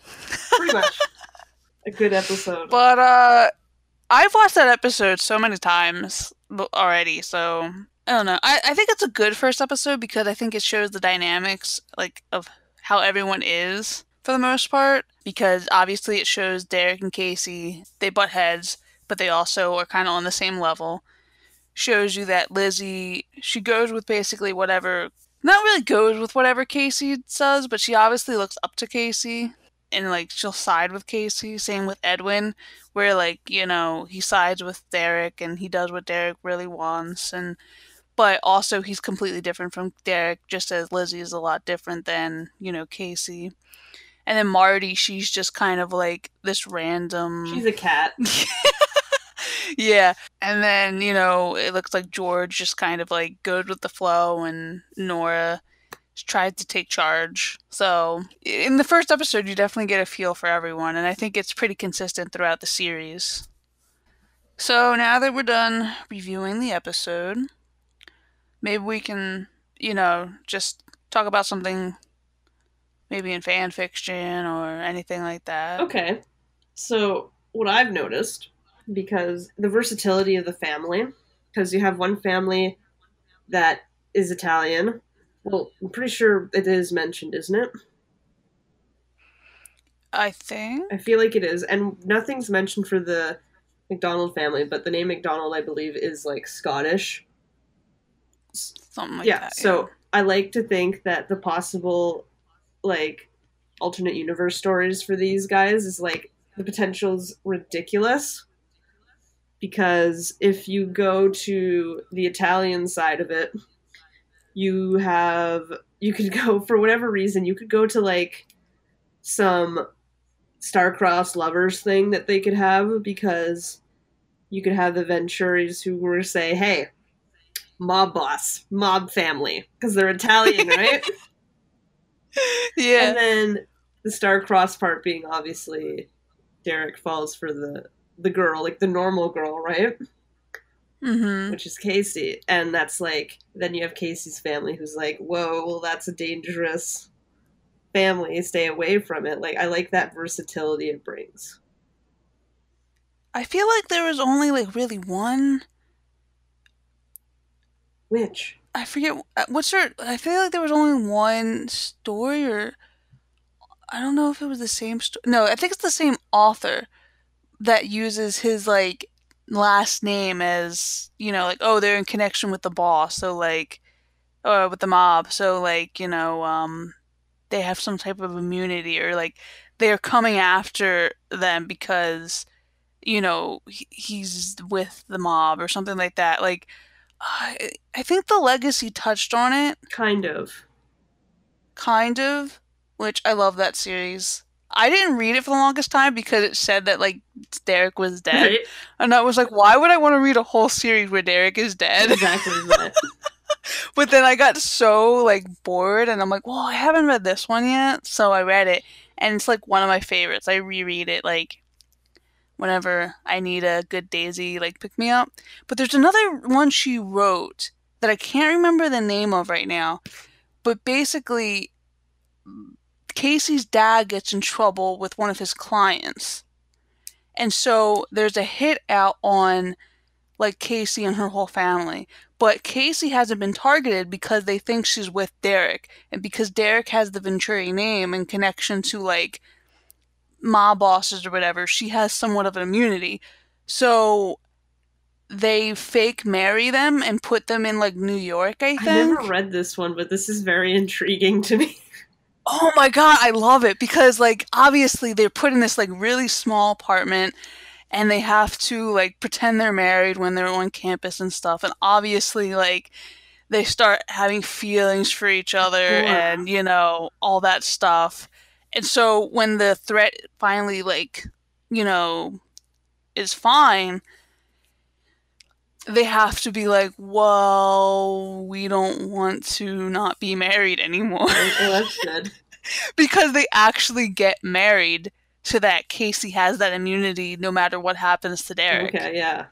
Speaker 2: pretty much (laughs) a good episode.
Speaker 1: But uh I've watched that episode so many times already, so I don't know. I, I think it's a good first episode because I think it shows the dynamics like of how everyone is for the most part. Because obviously it shows Derek and Casey, they butt heads, but they also are kind of on the same level. Shows you that Lizzie, she goes with basically whatever, not really goes with whatever Casey says, but she obviously looks up to Casey and like she'll side with Casey. Same with Edwin, where like you know he sides with Derek and he does what Derek really wants, and but also he's completely different from Derek, just as Lizzie is a lot different than you know Casey. And then Marti, she's just kind of like this random.
Speaker 2: She's a cat. (laughs)
Speaker 1: yeah. And then, you know, it looks like George just kind of like goes with the flow and Nora tried to take charge. So, in the first episode, you definitely get a feel for everyone, and I think it's pretty consistent throughout the series. So, now that we're done reviewing the episode, maybe we can, you know, just talk about something maybe in fan fiction or anything like that.
Speaker 2: Okay. So, what I've noticed, because the versatility of the family, because you have one family that is Italian. Well, I'm pretty sure it is mentioned, isn't it?
Speaker 1: I think.
Speaker 2: I feel like it is. And nothing's mentioned for the McDonald family, but the name McDonald, I believe, is like Scottish.
Speaker 1: Something like
Speaker 2: yeah,
Speaker 1: that.
Speaker 2: so I like to think that the possible, like, alternate universe stories for these guys is like the potential's ridiculous. Because if you go to the Italian side of it, you have you could go (laughs) for whatever reason you could go to like some star-crossed lovers thing that they could have because you could have the Venturis who were say, "Hey, mob boss, mob family," because they're Italian, (laughs) right?
Speaker 1: yeah.
Speaker 2: And then the star-crossed part being obviously Derek falls for the the girl, like the normal girl, right?
Speaker 1: Mm-hmm.
Speaker 2: Which is Casey, and that's like then you have Casey's family, who's like, "Whoa, well, that's a dangerous." family stay away from it like i like that versatility it brings
Speaker 1: I feel like there was only like really one.
Speaker 2: which
Speaker 1: I forget uh, what's her. I feel like there was only one story, or I don't know if it was the same story. No, I think it's the same author that uses his like last name as you know, like oh, they're in connection with the boss, so like, or with the mob, so like you know, um, they have some type of immunity, or like they're coming after them because you know he's with the mob or something like that. Like, I I think the legacy touched on it
Speaker 2: kind of
Speaker 1: kind of, which I love that series. I didn't read it for the longest time because it said that like Derek was dead,
Speaker 2: right
Speaker 1: and I was like, why would I want to read a whole series where Derek is dead?
Speaker 2: exactly (laughs)
Speaker 1: but then I got so like bored, and I'm like, well, I haven't read this one yet, so I read it, and it's like one of my favorites. I reread it like whenever I need a good Dasey like pick me up. But there's another one she wrote that I can't remember the name of right now. But basically, Casey's dad gets in trouble with one of his clients. And so there's a hit out on like Casey and her whole family. But Casey hasn't been targeted because they think she's with Derek. And because Derek has the Venturi name and connection to like mob bosses or whatever, she has somewhat of an immunity. So they fake marry them and put them in like New York, I think.
Speaker 2: i never read this one but this is very intriguing to me (laughs)
Speaker 1: Oh my god, I love it because like obviously they're put in this like really small apartment and they have to like pretend they're married when they're on campus and stuff and obviously like they start having feelings for each other and you know all that stuff. And so when the threat finally like, you know, is fine, they have to be like, "Well, we don't want to not be married anymore." (laughs)
Speaker 2: oh that's good
Speaker 1: because they actually get married so that Casey has that immunity no matter what happens to Derek.
Speaker 2: okay yeah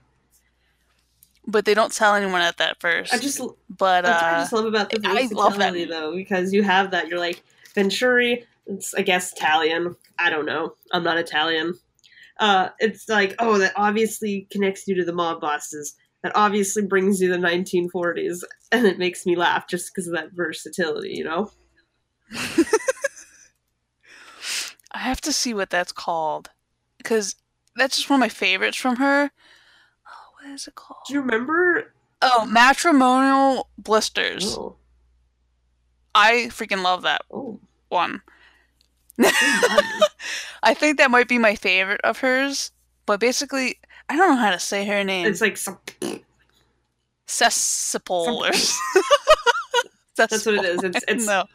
Speaker 1: But they don't tell anyone at that first.
Speaker 2: i just
Speaker 1: but
Speaker 2: what I
Speaker 1: uh
Speaker 2: just love about the
Speaker 1: I love that.
Speaker 2: versatility, though, because you have that. You're like Venturi. It's I guess Italian. I don't know. I'm not Italian. Uh, it's like oh, that obviously connects you to the mob bosses. That obviously brings you the 1940s, and it makes me laugh just because of that versatility. You know? (laughs)
Speaker 1: I have to see what that's called because that's just one of my favorites from her. Oh, what is it called?
Speaker 2: Do you remember?
Speaker 1: Oh, matrimonial blisters.
Speaker 2: Oh,
Speaker 1: I freaking love that
Speaker 2: oh,
Speaker 1: one. (laughs) I think that might be my favorite of hers. But basically, I don't know how to say her name.
Speaker 2: it's like some,
Speaker 1: or (laughs)
Speaker 2: that's what it is. It's, it's
Speaker 1: no.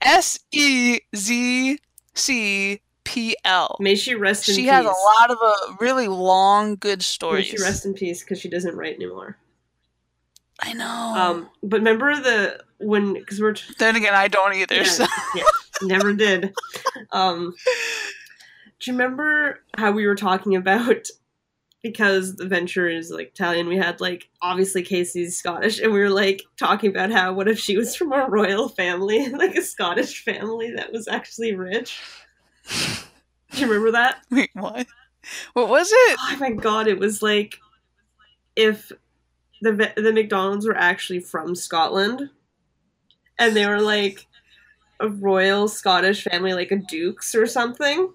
Speaker 1: S E Z C P L.
Speaker 2: May she rest in
Speaker 1: She
Speaker 2: peace.
Speaker 1: She has a lot of uh, really long, good stories.
Speaker 2: May she rest in peace because she doesn't write anymore.
Speaker 1: I know.
Speaker 2: Um, but remember the when because we're t-
Speaker 1: then again, I don't either.
Speaker 2: Yeah,
Speaker 1: So.
Speaker 2: yeah, never did. Um, do you remember how we were talking about because the Venturis like Italian? We had like obviously Casey's Scottish, and we were like talking about how what if she was from a royal family, (laughs) like a Scottish family that was actually rich? Do you remember that? (laughs)
Speaker 1: Wait, what? What was it?
Speaker 2: Oh my god, it was like if the the McDonald's were actually from Scotland, and they were like a royal Scottish family, like a dukes or something.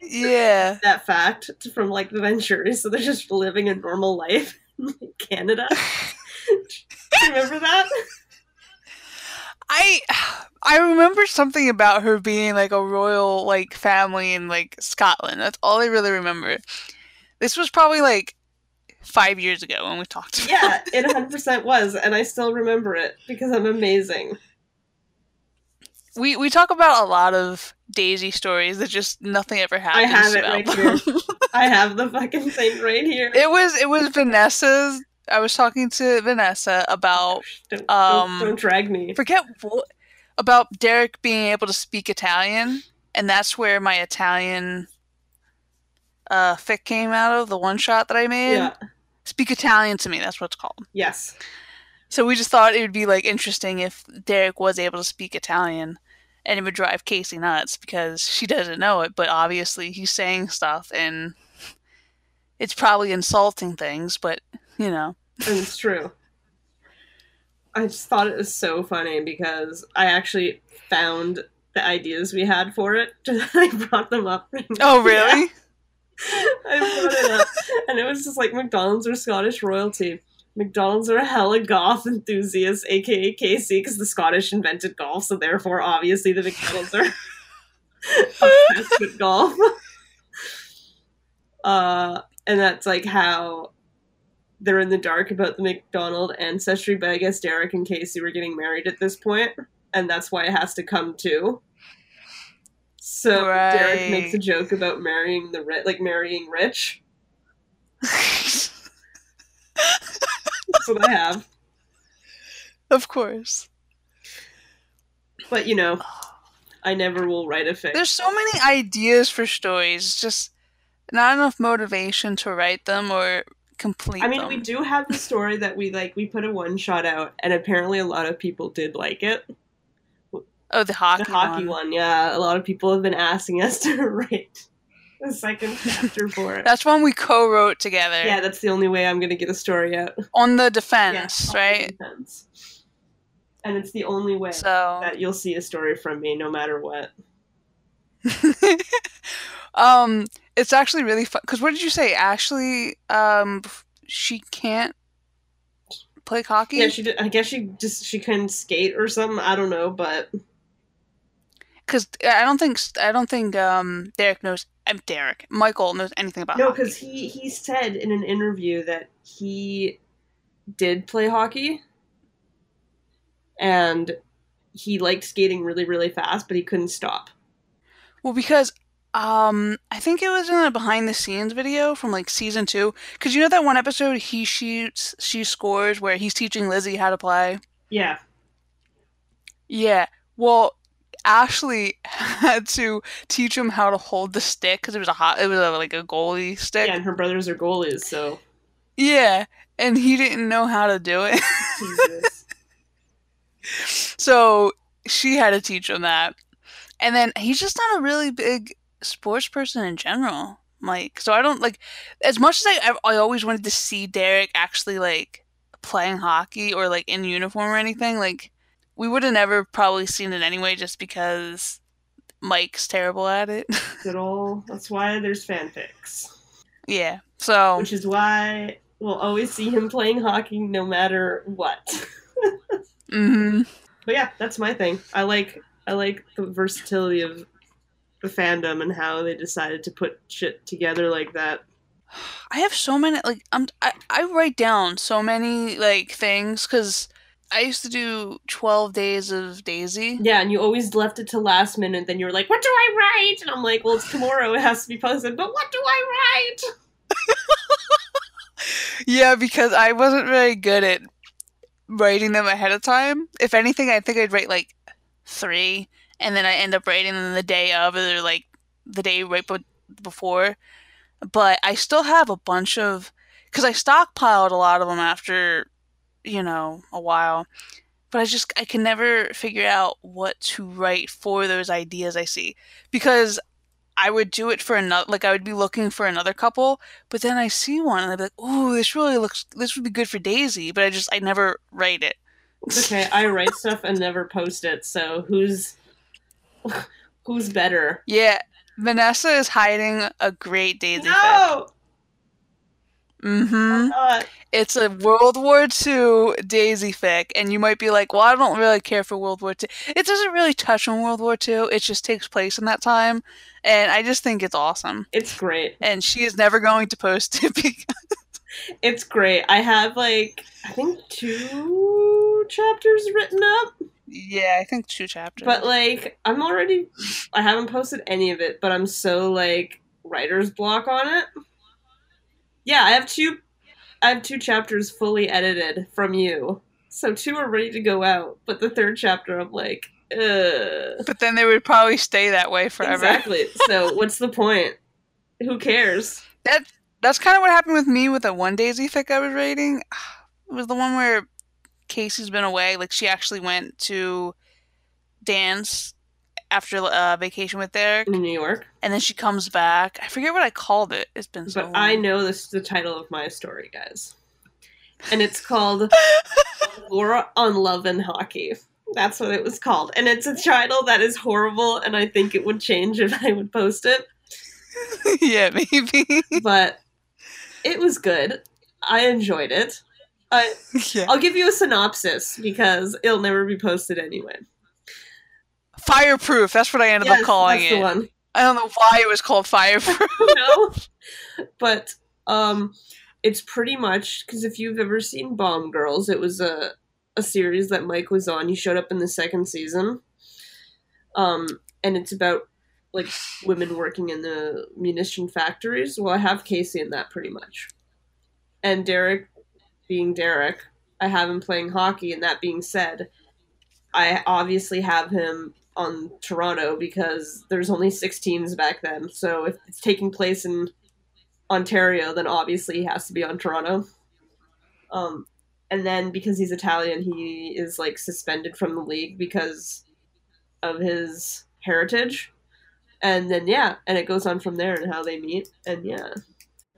Speaker 1: Yeah. (laughs)
Speaker 2: That fact from like the Venturis, so they're just living a normal life (laughs) in Canada. (laughs) Do you remember that?
Speaker 1: I I remember something about her being like a royal like family in like Scotland. That's all I really remember. This was probably like five years ago when we talked about
Speaker 2: Yeah, it 100% was, and I still remember it because I'm amazing.
Speaker 1: We we talk about a lot of Dasey stories that just nothing ever happens.
Speaker 2: I have it right
Speaker 1: them.
Speaker 2: here. (laughs) I have the fucking thing right here.
Speaker 1: it was it was Vanessa's. I was talking to Vanessa about
Speaker 2: Don't,
Speaker 1: um,
Speaker 2: don't, don't drag me.
Speaker 1: forget what about Derek being able to speak Italian, and that's where my Italian uh fic came out of the one shot that I made.
Speaker 2: Yeah.
Speaker 1: Speak Italian to me. That's what it's called.
Speaker 2: Yes.
Speaker 1: So we just thought it would be like interesting if Derek was able to speak Italian, and it would drive Casey nuts because she doesn't know it, but obviously he's saying stuff and it's probably insulting things, but you know.
Speaker 2: And it's true. I just thought it was so funny because I actually found the ideas we had for it. (laughs) I brought them up. (laughs)
Speaker 1: Oh really?
Speaker 2: I brought it up, and it was just like McDonald's or Scottish royalty. McDonald's are a hella golf enthusiasts, aka Casey, because the Scottish invented golf, so therefore, obviously, the McDonald's are (laughs) obsessed with golf. (laughs) Uh, and that's like how they're in the dark about the McDonald ancestry, but I guess Derek and Casey were getting married at this point, and that's why it has to come to. So Derek makes a joke about marrying the rich, like marrying rich. (laughs) That's what I have. (laughs)
Speaker 1: of course.
Speaker 2: But you know, I never will write a fic.
Speaker 1: There's so many ideas for stories, just not enough motivation to write them or complete
Speaker 2: I mean,
Speaker 1: them.
Speaker 2: we do have the story that we like. We put a one shot out, and apparently a lot of people did like it.
Speaker 1: oh, the hockey,
Speaker 2: the hockey
Speaker 1: one.
Speaker 2: one. yeah. A lot of people have been asking us (laughs) to write (laughs) the second chapter for it.
Speaker 1: That's one we co-wrote together
Speaker 2: yeah, that's the only way I'm gonna get a story out.
Speaker 1: on the
Speaker 2: Yeah,
Speaker 1: defense,
Speaker 2: on the
Speaker 1: right?
Speaker 2: defense. And it's the only way
Speaker 1: So,
Speaker 2: that you'll see a story from me, no matter what. (laughs)
Speaker 1: um, it's actually really fun. Because what did you say, Ashley? Um, she can't play hockey.
Speaker 2: Yeah, she did. I guess she just she couldn't skate or something. I don't know, but
Speaker 1: Because I don't think I don't think um Derek knows. I'm Derek. Michael knows anything about
Speaker 2: no, because he he said in an interview that he did play hockey, and he liked skating really really fast, but he couldn't stop.
Speaker 1: Well, because um, I think it was in a behind the scenes video from like season two. Because you know that one episode he shoots, she scores, where he's teaching Lizzie how to play.
Speaker 2: Yeah,
Speaker 1: Yeah. Well, Ashley had to teach him how to hold the stick because it was a hot, it was a, like a goalie stick.
Speaker 2: yeah, and her brothers are goalies, so
Speaker 1: Yeah, and he didn't know how to do it,
Speaker 2: Jesus. (laughs)
Speaker 1: so she had to teach him that. And then he's just not a really big sports person in general. Like, so I don't like as much as I I always wanted to see Derek actually like playing hockey or like in uniform or anything. Like, we would have never probably seen it anyway, just because Mike's terrible at it. (laughs)
Speaker 2: Good old. That's why there's fanfics,
Speaker 1: yeah. So
Speaker 2: which is why we'll always see him playing hockey no matter what. (laughs)
Speaker 1: hmm
Speaker 2: But yeah, that's my thing. I like I like the versatility of the fandom and how they decided to put shit together like that.
Speaker 1: I have so many like I'm I, I write down so many like things because I used to do twelve days of Dasey.
Speaker 2: Yeah, and you always left it to last minute. Then you were like, "What do I write?" And I'm like, "Well, it's tomorrow. It has to be posted." But what do I write? (laughs)
Speaker 1: Yeah, because I wasn't very good at writing them ahead of time. If anything, I think I'd write like three, and then I end up writing them the day of, or like the day right be- before. But I still have a bunch of because I stockpiled a lot of them after you know a while. But I just I can never figure out what to write for those ideas I see because I would do it for another like I would be looking for another couple but then I see one and I'd be like, "Ooh, this really looks. This would be good for Dasey." But I just, I never write it.
Speaker 2: It's okay. I write stuff and never post it. So who's who's better?
Speaker 1: Yeah, Vanessa is hiding a great Dasey fic. Mm-hmm. It's a World War II Dasey fic, and you might be like, "Well, I don't really care for World War II." It doesn't really touch on World War II. It just takes place in that time, and I just think it's awesome.
Speaker 2: It's great.
Speaker 1: And she is never going to post it (laughs) because
Speaker 2: It's great. I have like I think two chapters written up.
Speaker 1: Yeah, I think two chapters.
Speaker 2: But like, I'm already. I haven't posted any of it, but I'm so like writer's block on it. Yeah, I have two. I have two chapters fully edited from you, so two are ready to go out. But the third chapter, I'm like, ugh.
Speaker 1: but then they would probably stay that way forever.
Speaker 2: Exactly. So (laughs) what's the point? Who cares?
Speaker 1: That that's kind of what happened with me with the one Dasey fic I was reading. (sighs) It was the one where Casey's been away. Like she actually went to dance after uh, vacation with Derek,
Speaker 2: In New York.
Speaker 1: and then she comes back. I forget what I called it. It's been so
Speaker 2: But
Speaker 1: long.
Speaker 2: I know this is the title of my story, guys. And it's called (laughs) Laura on Love and Hockey. That's what it was called. And it's a title that is horrible, and I think it would change if I would post it. (laughs)
Speaker 1: yeah, maybe.
Speaker 2: But it was good. I enjoyed it. I, (laughs)
Speaker 1: yeah.
Speaker 2: I'll give you a synopsis because it'll never be posted anyway.
Speaker 1: Fireproof. That's what I ended
Speaker 2: Yes,
Speaker 1: up calling it.
Speaker 2: one.
Speaker 1: I don't know why it was called (laughs) Fireproof.
Speaker 2: no. But um it's pretty much because if you've ever seen Bomb Girls, it was a a series that Mike was on. He showed up in the second season. Um and it's about like women working in the munition factories. Well, I have Casey in that pretty much. And Derek being Derek, I have him playing hockey and that being said, I obviously have him on Toronto because there's only six teams back then. So if it's taking place in Ontario, then obviously he has to be on Toronto. Um, and then because he's Italian, he is like suspended from the league because of his heritage. And then yeah, and it goes on from there and how they meet. And yeah,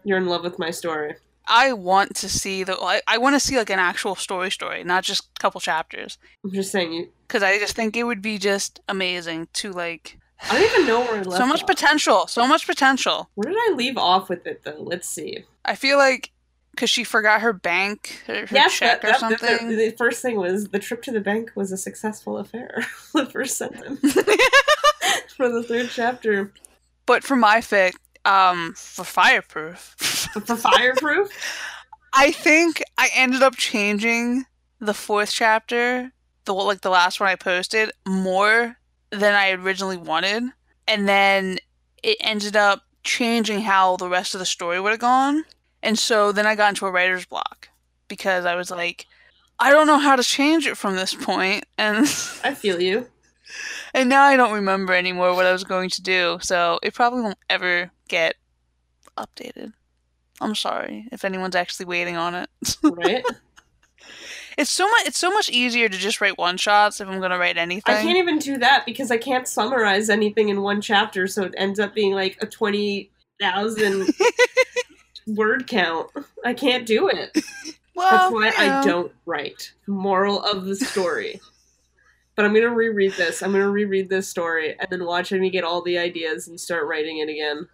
Speaker 2: you're in love with my story.
Speaker 1: I want to see the. I, I want to see like an actual story, story, not just a couple chapters.
Speaker 2: I'm just saying you.
Speaker 1: Because I just think it would be just amazing to like.
Speaker 2: I don't even know where I (sighs) left.
Speaker 1: So much
Speaker 2: off.
Speaker 1: potential. So much potential.
Speaker 2: Where did I leave off with it though? Let's see.
Speaker 1: I feel like because she forgot her bank, her,
Speaker 2: Yes,
Speaker 1: check
Speaker 2: that,
Speaker 1: or
Speaker 2: that-
Speaker 1: something.
Speaker 2: The, the first thing was the trip to the bank was a successful affair. (laughs) the first sentence (laughs) for the third chapter.
Speaker 1: but for my fic, um, for fireproof, (laughs)
Speaker 2: For fireproof,
Speaker 1: I think I ended up changing the fourth chapter, the like the last one I posted, more than I originally wanted, and then it ended up changing how the rest of the story would have gone, and so then I got into a writer's block because I was like, I don't know how to change it from this point. point, and
Speaker 2: I feel you.
Speaker 1: And now I don't remember anymore what I was going to do, so it probably won't ever get updated. I'm sorry if anyone's actually waiting on it.
Speaker 2: Right? (laughs)
Speaker 1: It's so much. It's so much easier to just write one shots if I'm gonna write anything.
Speaker 2: I can't even do that because I can't summarize anything in one chapter, so it ends up being like a twenty thousand (laughs) word count. I can't do it.
Speaker 1: well,
Speaker 2: That's why
Speaker 1: you
Speaker 2: I don't write. Moral of the story. But I'm gonna reread this. I'm gonna reread this story and then watch me get all the ideas and start writing it again.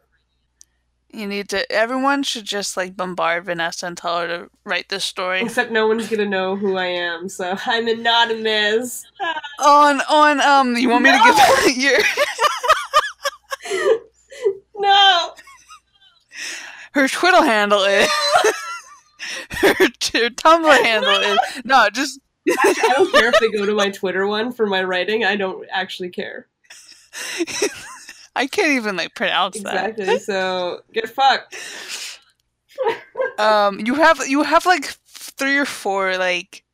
Speaker 1: You need to. Everyone should just like bombard Vanessa and tell her to write this story
Speaker 2: Except no one's gonna know who I am, so (laughs) I'm anonymous.
Speaker 1: on on um. You want me to give (laughs) your (laughs)
Speaker 2: no!
Speaker 1: her Twitter handle is her, her Tumblr handle is no just
Speaker 2: Actually, I don't care if they go to my Twitter one for my writing. I don't actually care. (laughs)
Speaker 1: I can't even like pronounce that.
Speaker 2: Exactly. So get fucked. (laughs)
Speaker 1: Um, you have you have like three or four like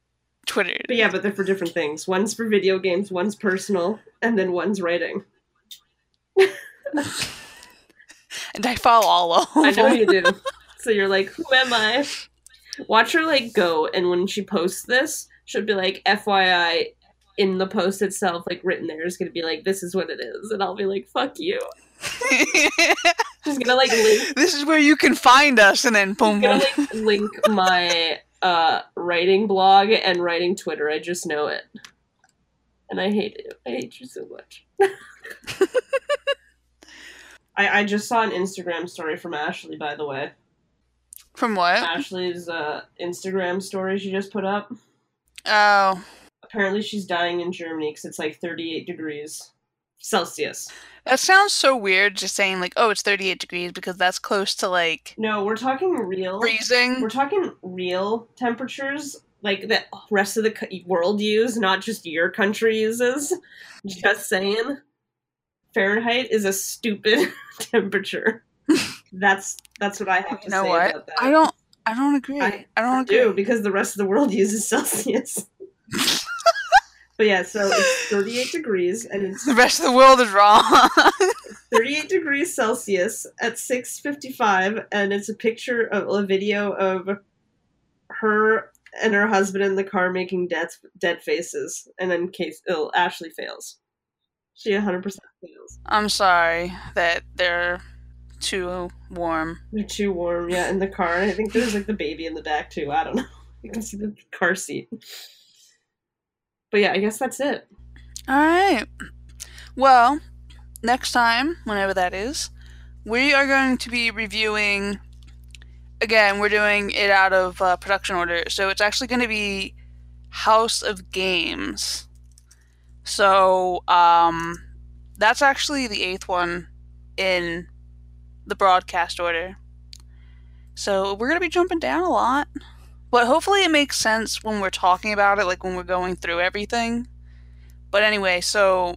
Speaker 1: Twitter.
Speaker 2: But yeah, but they're for different things. One's for video games, one's personal, and then one's writing. (laughs)
Speaker 1: and I follow all of them.
Speaker 2: I know you do. So you're like, who am I? Watch her like go, and when she posts this, she'll be like, FYI, in the post itself, like written there, is gonna be like, this is what it is, and I'll be like, fuck you. (laughs) She's gonna like link,
Speaker 1: this is where you can find us, and then boom,
Speaker 2: gonna like link my uh writing blog and writing Twitter. I just know it, and I hate it. I hate you so much. (laughs) I, I just saw an Instagram story from Ashley, by the way.
Speaker 1: From what?
Speaker 2: Ashley's uh, Instagram story she just put up.
Speaker 1: Oh,
Speaker 2: Apparently, she's dying in Germany because it's like 38 degrees Celsius.
Speaker 1: that sounds so weird. Just saying like, oh, it's 38 degrees because that's close to like
Speaker 2: No, we're talking real.
Speaker 1: freezing.
Speaker 2: We're talking real temperatures like the rest of the world use, not just your country uses. Just saying. Fahrenheit is a stupid (laughs) temperature. (laughs) That's that's what I have to
Speaker 1: You know
Speaker 2: say
Speaker 1: what?
Speaker 2: about that.
Speaker 1: I don't. I don't agree.
Speaker 2: I-
Speaker 1: I, don't
Speaker 2: do
Speaker 1: agree.
Speaker 2: because the rest of the world (laughs) uses Celsius. (laughs) but yeah, so it's 38 degrees and it's
Speaker 1: The rest of the world is wrong. (laughs)
Speaker 2: 38 degrees Celsius at 6:55 and it's a picture of a video of her and her husband in the car making dead dead faces and then case oh, Ashley fails. She 100% fails.
Speaker 1: I'm sorry that they're too warm.
Speaker 2: They're too warm, yeah, in the car. And I think there's like the baby in the back too. I don't (laughs) know. You can see the car seat. But yeah, I guess that's it.
Speaker 1: All right. Well, next time, whenever that is, we are going to be reviewing. Again, we're doing it out of uh, production order, so it's actually going to be House of Games. So, um, that's actually the eighth one in the broadcast order. So we're going to be jumping down a lot. But hopefully it makes sense when we're talking about it, like when we're going through everything. But anyway, so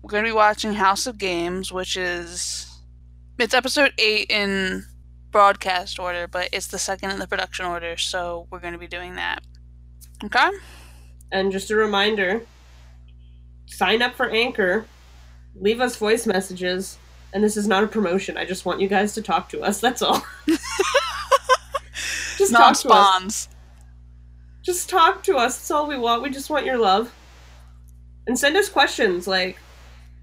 Speaker 1: we're going to be watching House of Games, which is. It's episode 8 in broadcast order, but it's the second in the production order, so we're going to be doing that. Okay?
Speaker 2: And just a reminder sign up for Anchor, leave us voice messages, and this is not a promotion. I just want you guys to talk to us. That's all. (laughs) just talk to us.
Speaker 1: spawns.
Speaker 2: Just talk to us. That's all we want. We just want your love. And send us questions. Like,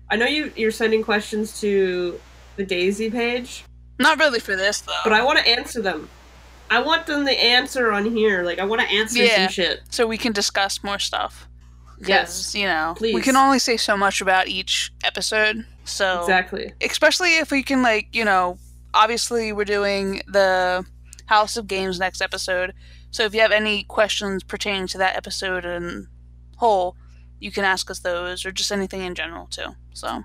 Speaker 2: I know you, you're sending questions to the Dasey page,
Speaker 1: Not really for this, though.
Speaker 2: but I want to answer them. I want them to answer on here. Like, I want to answer
Speaker 1: Yeah.
Speaker 2: some shit.
Speaker 1: so we can discuss more stuff.
Speaker 2: Yes.
Speaker 1: You know, we can only say so much about each episode. So
Speaker 2: Exactly.
Speaker 1: especially if we can like you know obviously we're doing the house of games next episode so if you have any questions pertaining to that episode and whole you can ask us those or just anything in general too so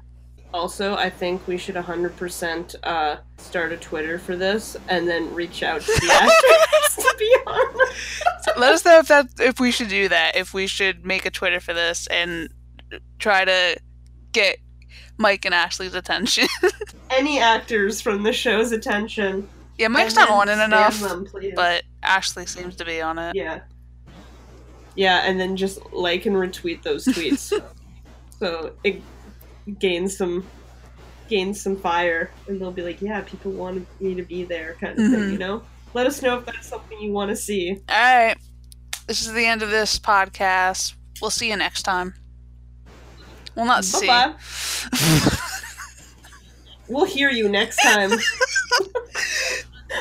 Speaker 2: Also, I think we should 100% uh, start a Twitter for this and then reach out to the (laughs) actors to be on.
Speaker 1: let us know if that if we should do that if we should make a twitter for this and try to get mike and ashley's attention (laughs)
Speaker 2: Any actors from the show's attention.
Speaker 1: yeah mike's not on it enough
Speaker 2: Them,
Speaker 1: but ashley seems to be on it
Speaker 2: yeah. Yeah, and then just like and retweet those tweets. (laughs) so it gains some gain some fire and they'll be like, yeah, people want me to be there kind of thing,
Speaker 1: Mhm.
Speaker 2: you know? Let us know if that's something you want to see.
Speaker 1: All right. This is the end of this podcast. We'll see you next time. we'll not see.
Speaker 2: Bye-bye. (laughs) We'll hear you next time.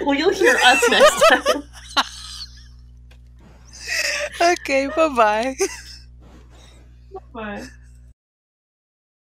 Speaker 2: well, you'll hear us next time. (laughs)
Speaker 1: okay, bye bye.
Speaker 2: Bye.